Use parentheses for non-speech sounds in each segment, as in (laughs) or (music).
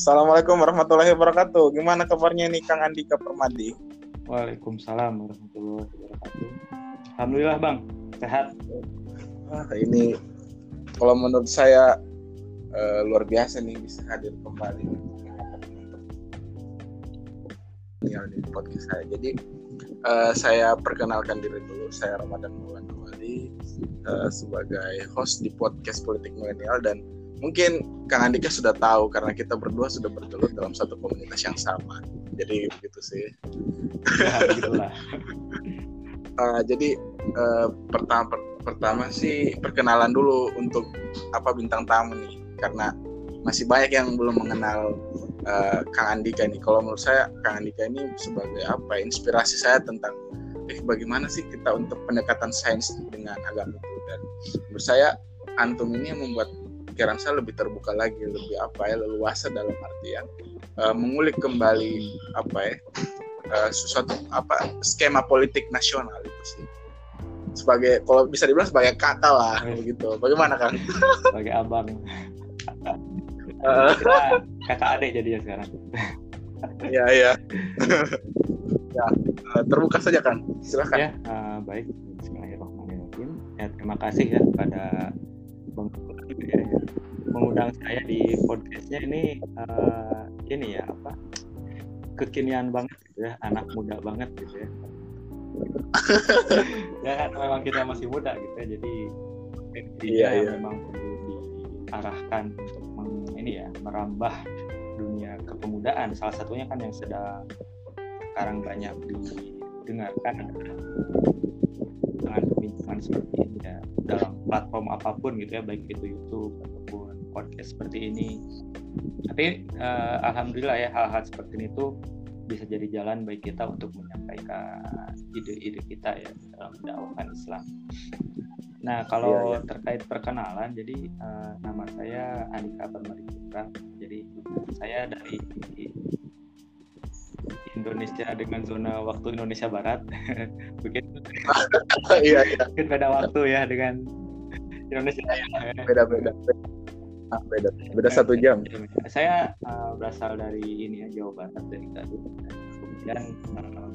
Assalamualaikum warahmatullahi wabarakatuh. Gimana kabarnya nih Kang Andika Permadi? Waalaikumsalam warahmatullahi wabarakatuh. Alhamdulillah Bang, sehat. Ah, ini kalau menurut saya uh, luar biasa nih bisa hadir kembali di podcast saya. Jadi uh, saya perkenalkan diri dulu. Saya Ramadan Mulan Wali uh, sebagai host di podcast Politik Milenial dan mungkin Kang Andika sudah tahu karena kita berdua sudah bergelut dalam satu komunitas yang sama. Jadi begitu sih. Ya, uh, (laughs) jadi uh, pertama per, pertama sih perkenalan dulu untuk apa bintang tamu nih karena masih banyak yang belum mengenal uh, Kang Andika nih. Kalau menurut saya Kang Andika ini sebagai apa inspirasi saya tentang eh bagaimana sih kita untuk pendekatan sains dengan agama itu dan menurut saya antum ini yang membuat saya lebih terbuka lagi lebih apa ya leluasa dalam artian uh, mengulik kembali apa ya uh, sesuatu apa skema politik nasional itu sih. Sebagai kalau bisa dibilang sebagai kata lah begitu bagaimana kan sebagai abang. (laughs) Uh, kakak adik jadi ya sekarang. Ya ya ya uh, terbuka saja kan silakan. Ya uh, baik. Bismillahirrahmanirrahim. Ya, terima kasih ya pada bang ya, mengundang saya di podcastnya ini uh, ini ya apa kekinian banget gitu ya anak muda banget gitu ya. (laughs) Ya kan memang kita masih muda gitu ya jadi iya, iya. memang perlu diarahkan untuk meng, ini ya merambah dunia kepemudaan. Salah satunya kan yang sedang sekarang banyak didengarkan adalah dengan pembicaraan seperti ini ya dalam platform apa pun gitu ya baik itu YouTube ataupun podcast seperti ini tapi uh, alhamdulillah ya hal-hal seperti ini tuh bisa jadi jalan baik kita untuk menyampaikan ide-ide kita ya dalam dakwah Islam. Nah kalau ya, ya. terkait perkenalan, jadi uh, nama saya Andika Permadi Putra. Jadi saya dari Indonesia dengan zona waktu Indonesia Barat. (laughs) Begitu. (laughs) Iya, iya. Mungkin beda waktu ya dengan Indonesia. Beda-beda ah, beda beda satu jam saya uh, berasal dari ini ya Jawa Barat dari Garut kemudian uh,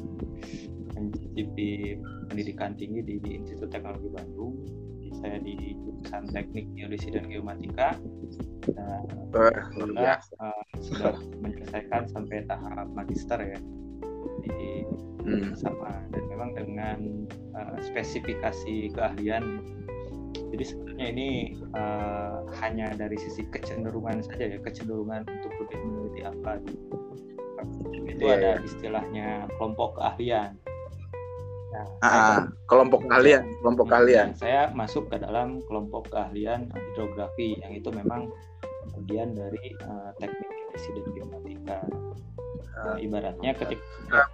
mencicipi pendidikan tinggi di, di Institut Teknologi Bandung saya di jurusan Teknik Geodesi dan Geomatika. Dan uh, uh, sudah menyelesaikan sampai tahap magister ya. Di hmm. sama dan memang dengan uh, spesifikasi keahlian jadi sebenarnya ini uh, hanya dari sisi kecenderungan saja ya kecenderungan untuk lebih meneliti apa. Itu yeah, ada yeah. istilahnya kelompok keahlian nah, ah, kelompok keahlian kelompok keahlian. saya masuk ke dalam kelompok keahlian hidrografi yang itu memang bagian dari uh, teknik geodesi dan geomatika uh, ibaratnya ketika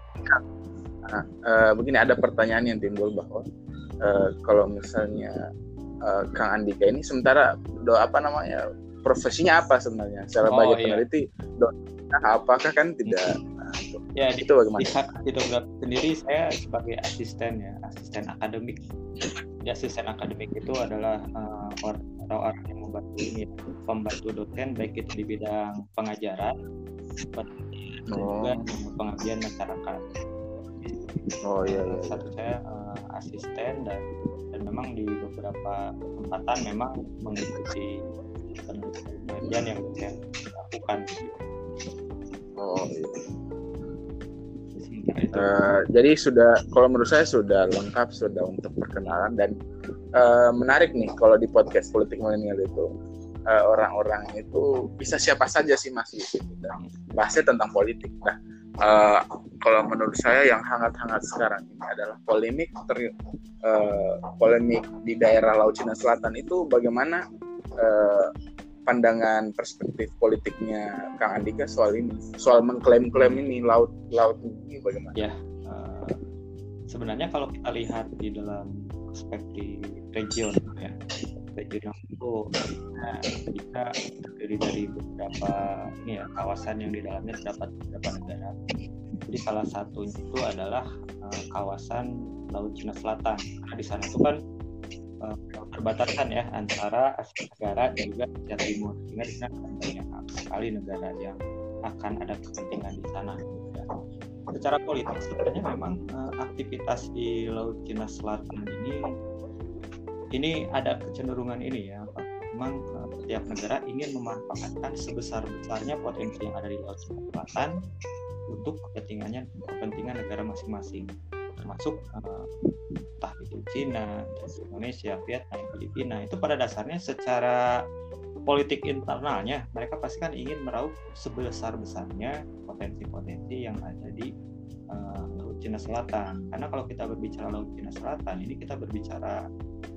uh, uh, begini ada pertanyaan yang timbul bahwa uh, kalau misalnya uh, Kang Andika ini sementara do apa namanya profesinya apa sebenarnya? Secara oh, bagi iya. peneliti do apakah kan tidak ya itu bagaimana di hak sendiri saya sebagai asisten ya asisten akademik ya, asisten akademik itu adalah uh, orang-orang yang membantu ini pembantu dosen baik itu di bidang pengajaran oh. juga pengabdian masyarakat oh iya, iya. satu saya uh, asisten dan dan memang di beberapa kesempatan memang mengikuti penelitian yang saya lakukan. Oh iya. Uh, jadi sudah kalau menurut saya sudah lengkap sudah untuk perkenalan. Dan uh, menarik nih kalau di podcast politik milenial itu orang-orang uh, itu bisa siapa saja sih mas? Gitu. Dan bahasnya tentang politik. Nah uh, kalau menurut saya yang hangat-hangat sekarang ini adalah polemik ter, uh, polemik di daerah Laut Cina Selatan itu bagaimana uh, pandangan perspektif politiknya Kang Andika soal ini soal mengklaim-klaim ini laut laut ini bagaimana? Ya uh, sebenarnya kalau kita lihat di dalam perspektif region ya regional itu nah, kita terdiri dari beberapa ini ya kawasan yang di dalamnya terdapat beberapa negara. Jadi salah satunya itu adalah uh, kawasan Laut Cina Selatan. Karena di sana itu kan perbatasan ya antara Asia Tenggara dan juga Asia Timur. Sehingga di sana banyak sekali negara yang akan ada kepentingan di sana. Ya. Secara politik sebenarnya memang uh, aktivitas di Laut Cina Selatan ini ini ada kecenderungan ini ya, memang uh, setiap negara ingin memanfaatkan sebesar besarnya potensi yang ada di Laut Cina Selatan untuk kepentingannya kepentingan negara masing-masing termasuk uh, entah itu Cina, Indonesia, Vietnam, Filipina itu pada dasarnya secara politik internalnya mereka pasti kan ingin meraup sebesar-besarnya potensi-potensi yang ada di uh, Laut Cina Selatan. Karena kalau kita berbicara Laut Cina Selatan ini kita berbicara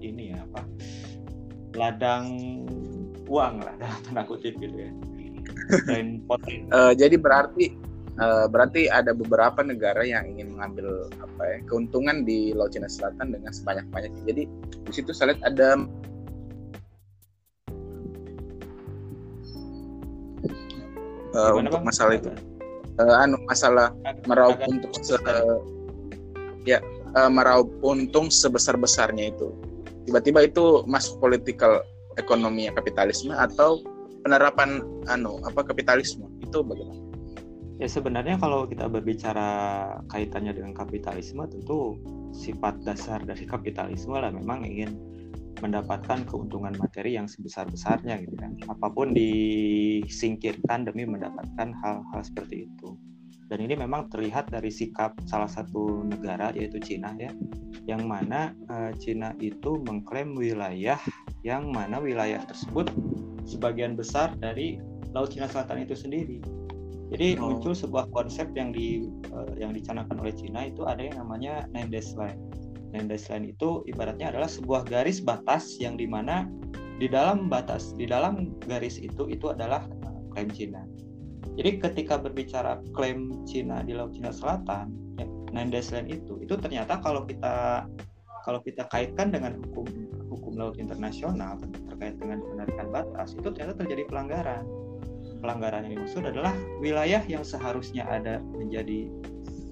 ini ya apa ladang uang lah (laughs) dalam tanda kutip gitu ya. (laughs) Dan potensi. Uh, jadi berarti uh, berarti ada beberapa negara yang ingin mengambil apa ya keuntungan di Laut Cina Selatan dengan sebanyak-banyaknya. Jadi di situ saya lihat ada uh, untuk bang? masalah itu. Uh, anu masalah meraup untung se ya uh, meraup untung sebesar besarnya itu. Tiba-tiba itu masuk politikal ekonomi kapitalisme atau penerapan anu apa kapitalisme. Itu bagaimana ya sebenarnya kalau kita berbicara kaitannya dengan kapitalisme tentu sifat dasar dari kapitalisme lah memang ingin mendapatkan keuntungan materi yang sebesar-besarnya gitu kan. Apa pun disingkirkan demi mendapatkan hal-hal seperti itu. Dan ini memang terlihat dari sikap salah satu negara yaitu Cina ya, yang mana uh, Cina itu mengklaim wilayah yang mana wilayah tersebut sebagian besar dari Laut Cina Selatan itu sendiri. Jadi oh. muncul sebuah konsep yang di uh, yang dicanangkan oleh Cina itu ada yang namanya Nine Days Line dan baseline itu ibaratnya adalah sebuah garis batas yang di mana di dalam batas di dalam garis itu itu adalah uh, klaim Cina. Jadi ketika berbicara klaim Cina di Laut Cina Selatan, ya, Nine Days Line itu itu ternyata kalau kita kalau kita kaitkan dengan hukum hukum laut internasional terkait dengan penarikan batas itu ternyata terjadi pelanggaran. Pelanggaran yang dimaksud adalah wilayah yang seharusnya ada menjadi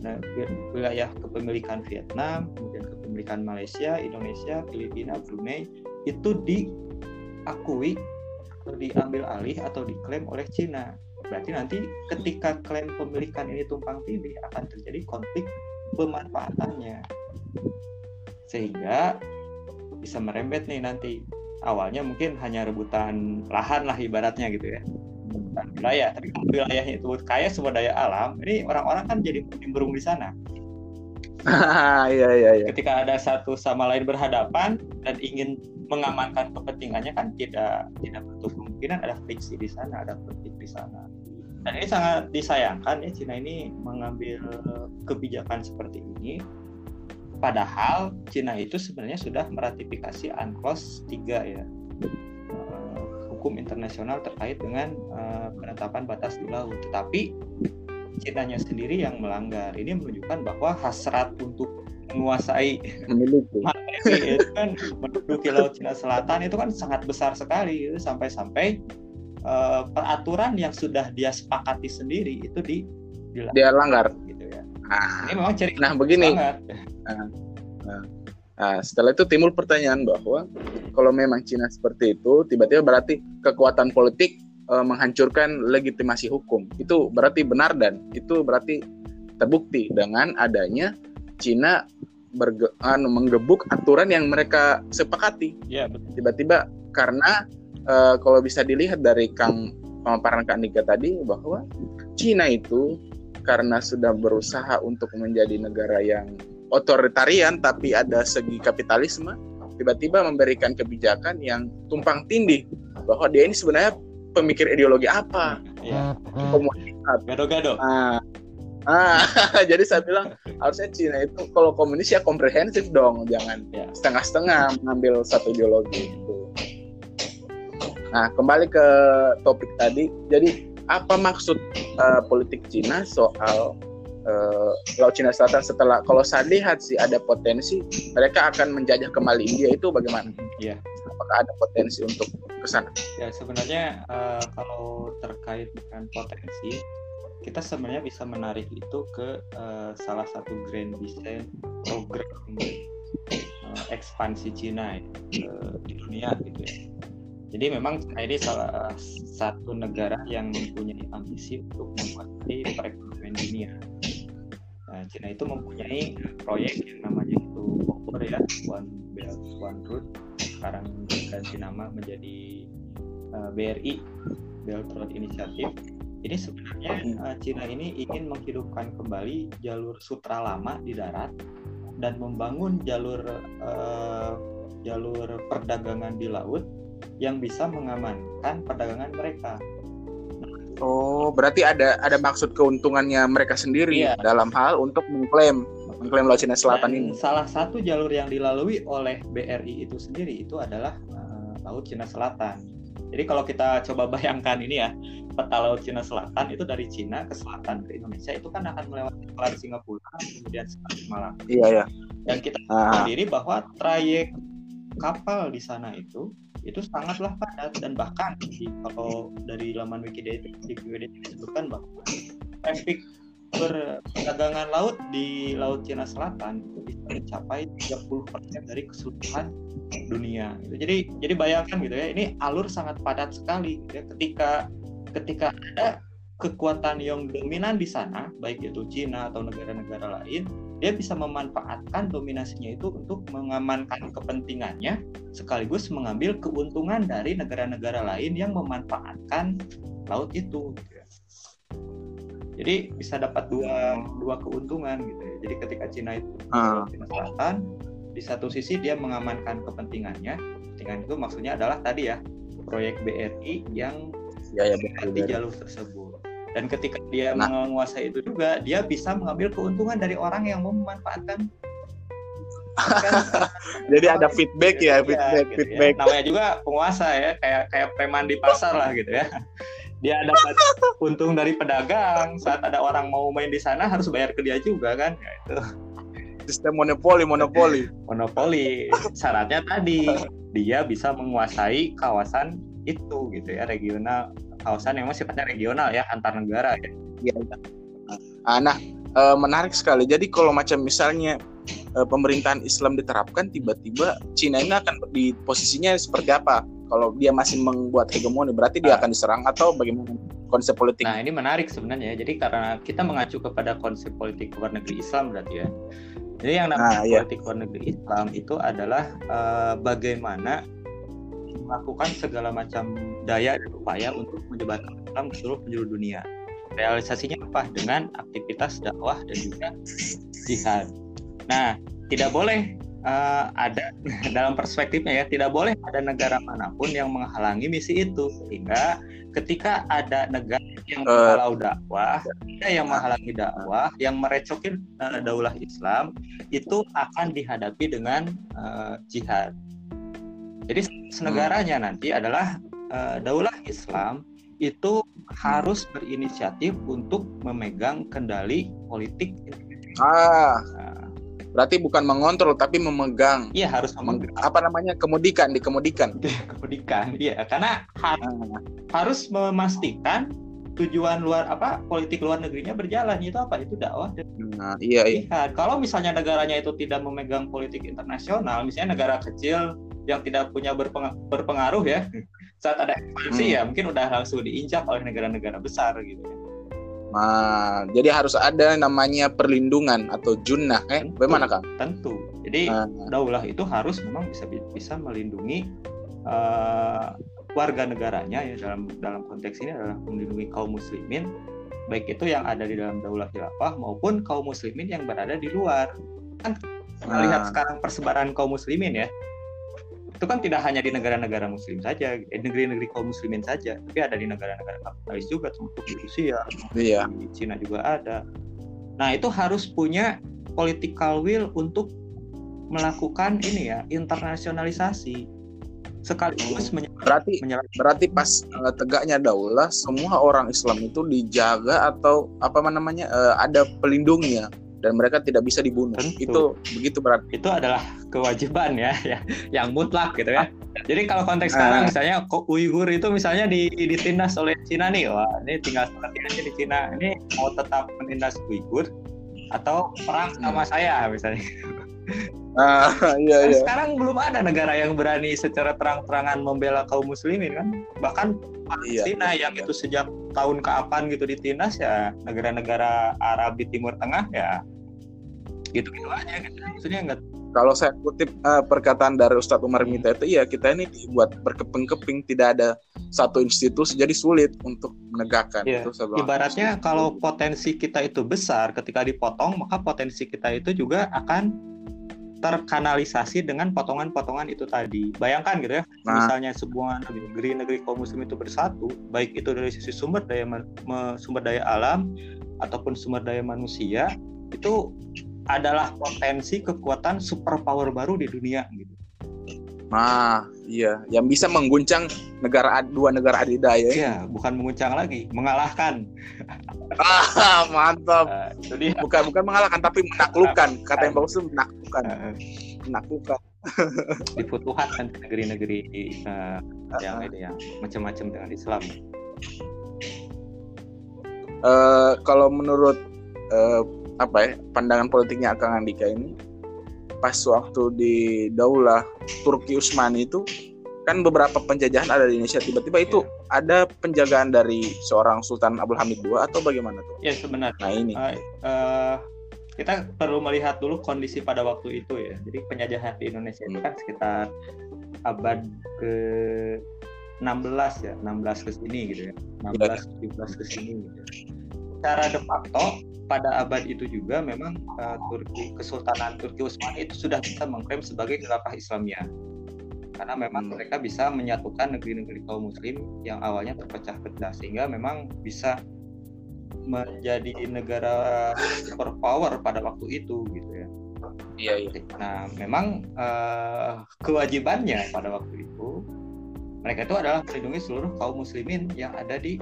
nah, wilayah kepemilikan Vietnam, kemudian kepemilikan Malaysia, Indonesia, Filipina, Brunei itu diakui atau diambil alih atau diklaim oleh Cina. Berarti nanti ketika klaim pemilikan ini tumpang tindih akan terjadi konflik pemanfaatannya. Sehingga bisa merembet nih nanti. Awalnya mungkin hanya rebutan lahan lah ibaratnya gitu ya. Rebutan wilayah, tapi wilayahnya itu kaya sumber daya alam, ini orang-orang kan jadi nimbrung di sana (laughs) iya iya iya. Ketika ada satu sama lain berhadapan dan ingin mengamankan kepentingannya kan tidak tidak bentuk kemungkinan ada friksi di sana, ada konflik di sana. Dan ini sangat disayangkan ya Cina ini mengambil kebijakan seperti ini. Padahal Cina itu sebenarnya sudah meratifikasi UNCLOS 3 ya. Hukum internasional terkait dengan uh, penetapan batas di laut. Tetapi Cinanya sendiri yang melanggar. Ini menunjukkan bahwa hasrat untuk menguasai (laughs) materi itu kan menduduki laut Cina Selatan itu kan sangat besar sekali itu sampai-sampai uh, peraturan yang sudah dia sepakati sendiri itu di dilanggar. dia langgar gitu ya. Nah, ini memang cerita nah begini. Nah, nah, nah, setelah itu timbul pertanyaan bahwa kalau memang Cina seperti itu, tiba-tiba berarti kekuatan politik uh, menghancurkan legitimasi hukum. Itu berarti benar dan itu berarti terbukti dengan adanya Cina berge, anu, menggebuk aturan yang mereka sepakati. Ya, Tiba-tiba karena uh, kalau bisa dilihat dari Kang pemaparan Kak Nika tadi bahwa Cina itu karena sudah berusaha untuk menjadi negara yang otoritarian tapi ada segi kapitalisme tiba-tiba memberikan kebijakan yang tumpang tindih bahwa dia ini sebenarnya pemikir ideologi apa? Ya. komunitas. Gado-gado. Ah, ah (laughs) jadi saya bilang harusnya Cina itu kalau komunis ya komprehensif dong jangan ya. setengah-setengah mengambil satu ideologi itu. Nah kembali ke topik tadi jadi apa maksud uh, politik Cina soal uh, Laut Cina Selatan setelah kalau saya lihat sih ada potensi mereka akan menjajah kembali India itu bagaimana? Iya. Apakah ada potensi untuk ke sana? Ya sebenarnya uh, kalau terkait dengan potensi kita sebenarnya bisa menarik itu ke uh, salah satu grand design program uh, ekspansi Cina ya, uh, di dunia gitu ya. Jadi memang ini salah satu negara yang mempunyai ambisi untuk menguasai perekonomian dunia. Nah, Cina itu mempunyai proyek yang namanya itu OBOR ya, One Belt One Road. Sekarang ganti nama menjadi uh, eh, BRI, Belt Road Initiative. Ini sebenarnya uh, Cina ini ingin menghidupkan kembali jalur sutra lama di darat dan membangun jalur uh, jalur perdagangan di laut yang bisa mengamankan perdagangan mereka. Oh, berarti ada ada maksud keuntungannya mereka sendiri iya. dalam hal untuk mengklaim mengklaim Laut Cina Selatan Dan ini. Salah satu jalur yang dilalui oleh BRI itu sendiri itu adalah uh, Laut Cina Selatan. Jadi kalau kita coba bayangkan ini ya, peta Laut Cina Selatan itu dari Cina ke selatan ke Indonesia itu kan akan melewati Selat Singapura kemudian Selat Malaka. Iya ya. Dan kita ah. sendiri bahwa trayek kapal di sana itu itu sangatlah padat dan bahkan di, kalau dari laman Wikipedia, Wikipedia disebutkan bahwa traffic perdagangan laut di Laut Cina Selatan itu bisa mencapai 30% dari keseluruhan dunia. Jadi jadi bayangkan gitu ya, ini alur sangat padat sekali gitu ya. Ketika ketika ada kekuatan yang dominan di sana, baik itu Cina atau negara-negara lain, dia bisa memanfaatkan dominasinya itu untuk mengamankan kepentingannya sekaligus mengambil keuntungan dari negara-negara lain yang memanfaatkan laut itu gitu ya. jadi bisa dapat dua dua keuntungan gitu ya jadi ketika Cina itu uh. Cina Selatan di satu sisi dia mengamankan kepentingannya kepentingan itu maksudnya adalah tadi ya proyek BRI yang ya, ya, di jalur tersebut dan ketika dia nah. menguasai itu juga dia bisa mengambil keuntungan dari orang yang memanfaatkan (laughs) jadi ada feedback ya, feedback, gitu ya. feedback. Ya. Namanya juga penguasa ya, kayak kayak preman di pasar lah gitu ya. Dia dapat untung dari pedagang, saat ada orang mau main di sana harus bayar ke dia juga kan, ya itu. Sistem monopoli, monopoli. (laughs) monopoli. Syaratnya tadi dia bisa menguasai kawasan itu gitu ya, regional kawasan yang sifatnya regional ya antar negara ya. Iya. Ah, nah, e, menarik sekali. Jadi kalau macam misalnya e, pemerintahan Islam diterapkan, tiba-tiba Cina ini akan di posisinya seperti apa? Kalau dia masih membuat hegemoni, berarti dia ah. akan diserang atau bagaimana konsep politik? Nah, ini menarik sebenarnya. Jadi karena kita mengacu kepada konsep politik luar negeri Islam berarti ya. Jadi yang namanya nah, iya. politik luar negeri Islam itu adalah uh, bagaimana melakukan segala macam daya dan upaya untuk menyebarkan Islam ke seluruh penjuru dunia. Realisasinya apa? Dengan aktivitas dakwah dan juga jihad. Nah, tidak boleh uh, ada (laughs) dalam perspektifnya ya, tidak boleh ada negara mana pun yang menghalangi misi itu. Sehingga ketika ada negara yang eh. menghalau dakwah, ada yang menghalangi dakwah, yang merecokin uh, daulah Islam, itu akan dihadapi dengan uh, jihad. Jadi senegaranya hmm. nanti adalah uh, daulah Islam itu harus berinisiatif untuk memegang kendali politik. Ah, nah, berarti bukan mengontrol tapi memegang. Iya harus memegang. Apa namanya kemudikan, dikemudikan. (laughs) kemudikan, iya karena harus, ah. harus memastikan tujuan luar apa politik luar negerinya berjalan itu apa itu dakwah dan nah, iya, iya. kalau misalnya negaranya itu tidak memegang politik internasional misalnya negara kecil yang tidak punya berpengaruh ya saat ada ekspansi hmm. ya mungkin udah langsung diinjak oleh negara-negara besar gitu ya. Nah, jadi harus ada namanya perlindungan atau junnah, eh? Tentu, Bagaimana kang? Tentu. Jadi nah. daulah itu harus memang bisa bisa melindungi uh, warga negaranya ya dalam dalam konteks ini adalah melindungi kaum muslimin baik itu yang ada di dalam daulah khilafah maupun kaum muslimin yang berada di luar. Kan melihat nah. sekarang persebaran kaum muslimin ya itu kan tidak hanya di negara-negara muslim saja, eh, negeri-negeri kaum muslimin saja, tapi ada di negara-negara kapitalis juga, termasuk di Rusia, iya. di Cina juga ada. Nah itu harus punya political will untuk melakukan ini ya internasionalisasi sekaligus berarti berarti pas uh, tegaknya daulah semua orang Islam itu dijaga atau apa namanya uh, ada pelindungnya dan mereka tidak bisa dibunuh. Tentu. Itu begitu berarti. Itu adalah kewajiban ya, ya yang mutlak gitu ya. Jadi kalau konteks sekarang uh, misalnya Uighur itu misalnya ditindas oleh Cina nih, wah ini tinggal seperti aja di Cina. Ini mau tetap menindas Uighur atau perang sama hmm. saya misalnya. Ah, (laughs) iya, kan iya. sekarang belum ada negara yang berani secara terang-terangan membela kaum muslimin kan. Bahkan Palestina Iya, yang iya. itu sejak tahun kapan gitu ditindas ya negara-negara Arab di Timur Tengah ya gitu-gitu aja gitu. Maksudnya nggak Kalau saya kutip eh, perkataan dari Ustadz Umar Mita itu ya kita ini dibuat berkeping-keping tidak ada satu institusi jadi sulit untuk menegakkan Iya. itu. Ibaratnya kalau potensi kita itu besar ketika dipotong maka potensi kita itu juga akan terkanalisasi dengan potongan-potongan itu tadi. Bayangkan gitu ya, Nah. misalnya sebuah negeri-negeri kaum muslim itu bersatu, baik itu dari sisi sumber daya sumber daya alam ataupun sumber daya manusia, itu adalah potensi kekuatan superpower baru di dunia gitu. Nah, iya, yang bisa mengguncang negara dua negara adidaya. Iya, bukan menguncang lagi, mengalahkan. Ah, mantap. Itu dia. Bukan bukan mengalahkan tapi menaklukkan. Kata yang bagus itu menaklukkan, Nah, menaklukkan. (laughs) difutuhat kan negeri-negeri eh, yang ini yang macam-macam dengan Islam. Eh, kalau menurut eh, apa ya pandangan politiknya Kang Andika ini pas waktu di Daulah Turki Utsmani itu kan beberapa penjajahan ada di Indonesia tiba-tiba itu ada penjagaan dari seorang Sultan Abdul Hamid II atau bagaimana tuh? Ya sebenarnya Nah ini eh, eh, kita perlu melihat dulu kondisi pada waktu itu ya. Jadi penjajahan di Indonesia itu kan sekitar abad ke 16 ya, 16 ke sini gitu ya. 16 17 ke sini gitu. Secara de facto pada abad itu juga memang eh, Turki Kesultanan Turki Utsmani itu sudah bisa mengklaim sebagai khilafah Islamiyah. Karena memang Hmm. mereka bisa menyatukan negeri-negeri kaum muslim yang awalnya terpecah-pecah sehingga memang bisa menjadi negara superpower pada waktu itu gitu ya. iya iya. Nah, memang eh, kewajibannya pada waktu itu mereka itu adalah melindungi seluruh kaum muslimin yang ada di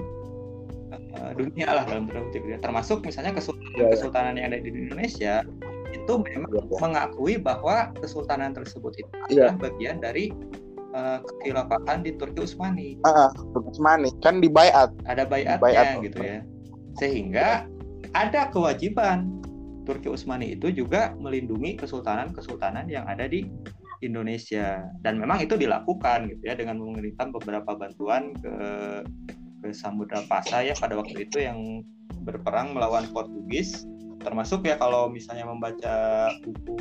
eh, dunia lah dalam tanda kutip ya. Termasuk misalnya kesultanan, Iya, iya. kesultanan yang ada di Indonesia itu memang iya. mengakui bahwa kesultanan tersebut itu adalah bagian dari eh, kekhilafahan di Turki Utsmani. Turki Utsmani kan dibayat. ada bayatnya Bayat. gitu ya sehingga ada kewajiban Turki Utsmani itu juga melindungi kesultanan-kesultanan yang ada di Indonesia dan memang itu dilakukan gitu ya dengan mengirimkan beberapa bantuan ke ke Samudra Pasai ya pada waktu itu yang berperang melawan Portugis termasuk ya kalau misalnya membaca buku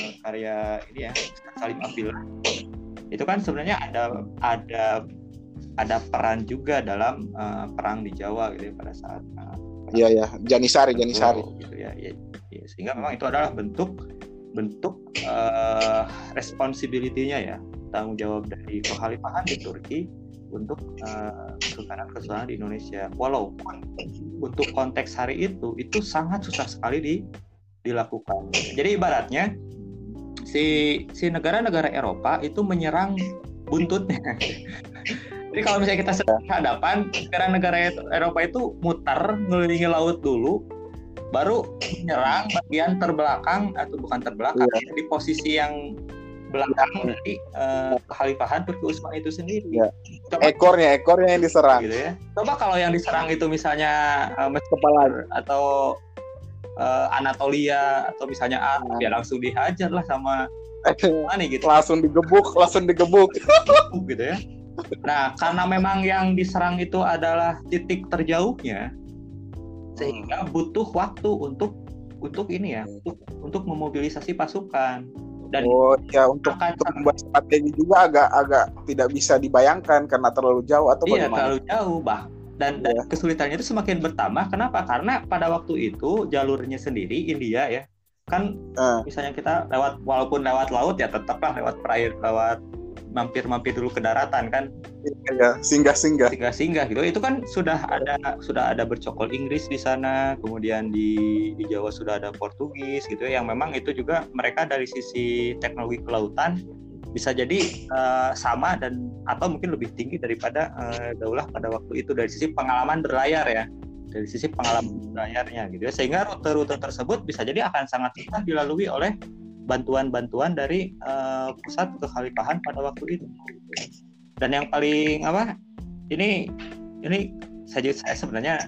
eh, karya ini ya Salim Abdillah itu kan sebenarnya ada ada ada peran juga dalam eh, perang di Jawa gitu ya pada saat eh, Iya ya, Janisari, Janisari. Gitu ya. Ya, ya. sehingga memang itu adalah bentuk bentuk eh, responsibility-nya ya tanggung jawab dari kekhalifahan di Turki untuk eh, kesultanan-kesultanan di Indonesia. Walaupun untuk konteks hari itu itu sangat susah sekali di, dilakukan. Jadi ibaratnya si si negara-negara Eropa itu menyerang buntutnya. (laughs) Jadi kalau misalnya kita sedang hadapan negara-negara Eropa itu muter ngelilingi laut dulu baru menyerang bagian terbelakang atau bukan terbelakang ya, di posisi yang belakang dari eh, kekhalifahan Turki Utsmani itu sendiri. Iya. Coba Ekornya, ekornya yang diserang. gitu ya. Coba kalau yang diserang itu misalnya eh, Mesir Kepala. atau eh, Anatolia atau misalnya Arab Nah. ya langsung dihajar lah sama mana gitu langsung digebuk, langsung digebuk. gitu ya. Nah, karena memang yang diserang itu adalah titik terjauhnya sehingga butuh waktu untuk untuk ini ya, Hmm. untuk untuk memobilisasi pasukan dan Oh ya untuk, akan untuk membuat strategi juga agak agak tidak bisa dibayangkan karena terlalu jauh atau iya bagaimana? terlalu jauh bah dan, dan Iya. kesulitannya itu semakin bertambah kenapa karena pada waktu itu jalurnya sendiri India ya kan Eh. misalnya kita lewat walaupun lewat laut ya tetaplah lewat perairan lewat mampir-mampir dulu ke daratan kan? Ya, singgah-singgah. singgah-singgah gitu. Itu kan sudah ada sudah ada bercokol Inggris di sana kemudian di di Jawa sudah ada Portugis gitu ya yang memang itu juga mereka dari sisi teknologi kelautan bisa jadi eh, sama dan atau mungkin lebih tinggi daripada eh, Daulah pada waktu itu dari sisi pengalaman berlayar ya. Dari sisi pengalaman berlayarnya gitu ya. Sehingga rute-rute tersebut bisa jadi akan sangat mudah dilalui oleh bantuan-bantuan dari eh, pusat kekhalifahan pada waktu itu. Dan yang paling apa ini ini saja saya sebenarnya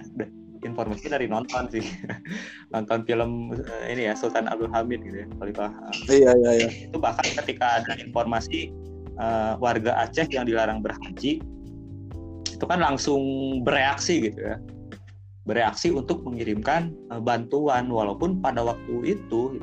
informasi dari nonton sih. (laughs) Nonton film uh, ini ya Sultan Abdul Hamid gitu ya Khalifah iya iya iya. itu bahkan ketika ada informasi uh, warga Aceh yang dilarang berhaji itu kan langsung bereaksi gitu ya. Bereaksi untuk mengirimkan uh, bantuan walaupun pada waktu itu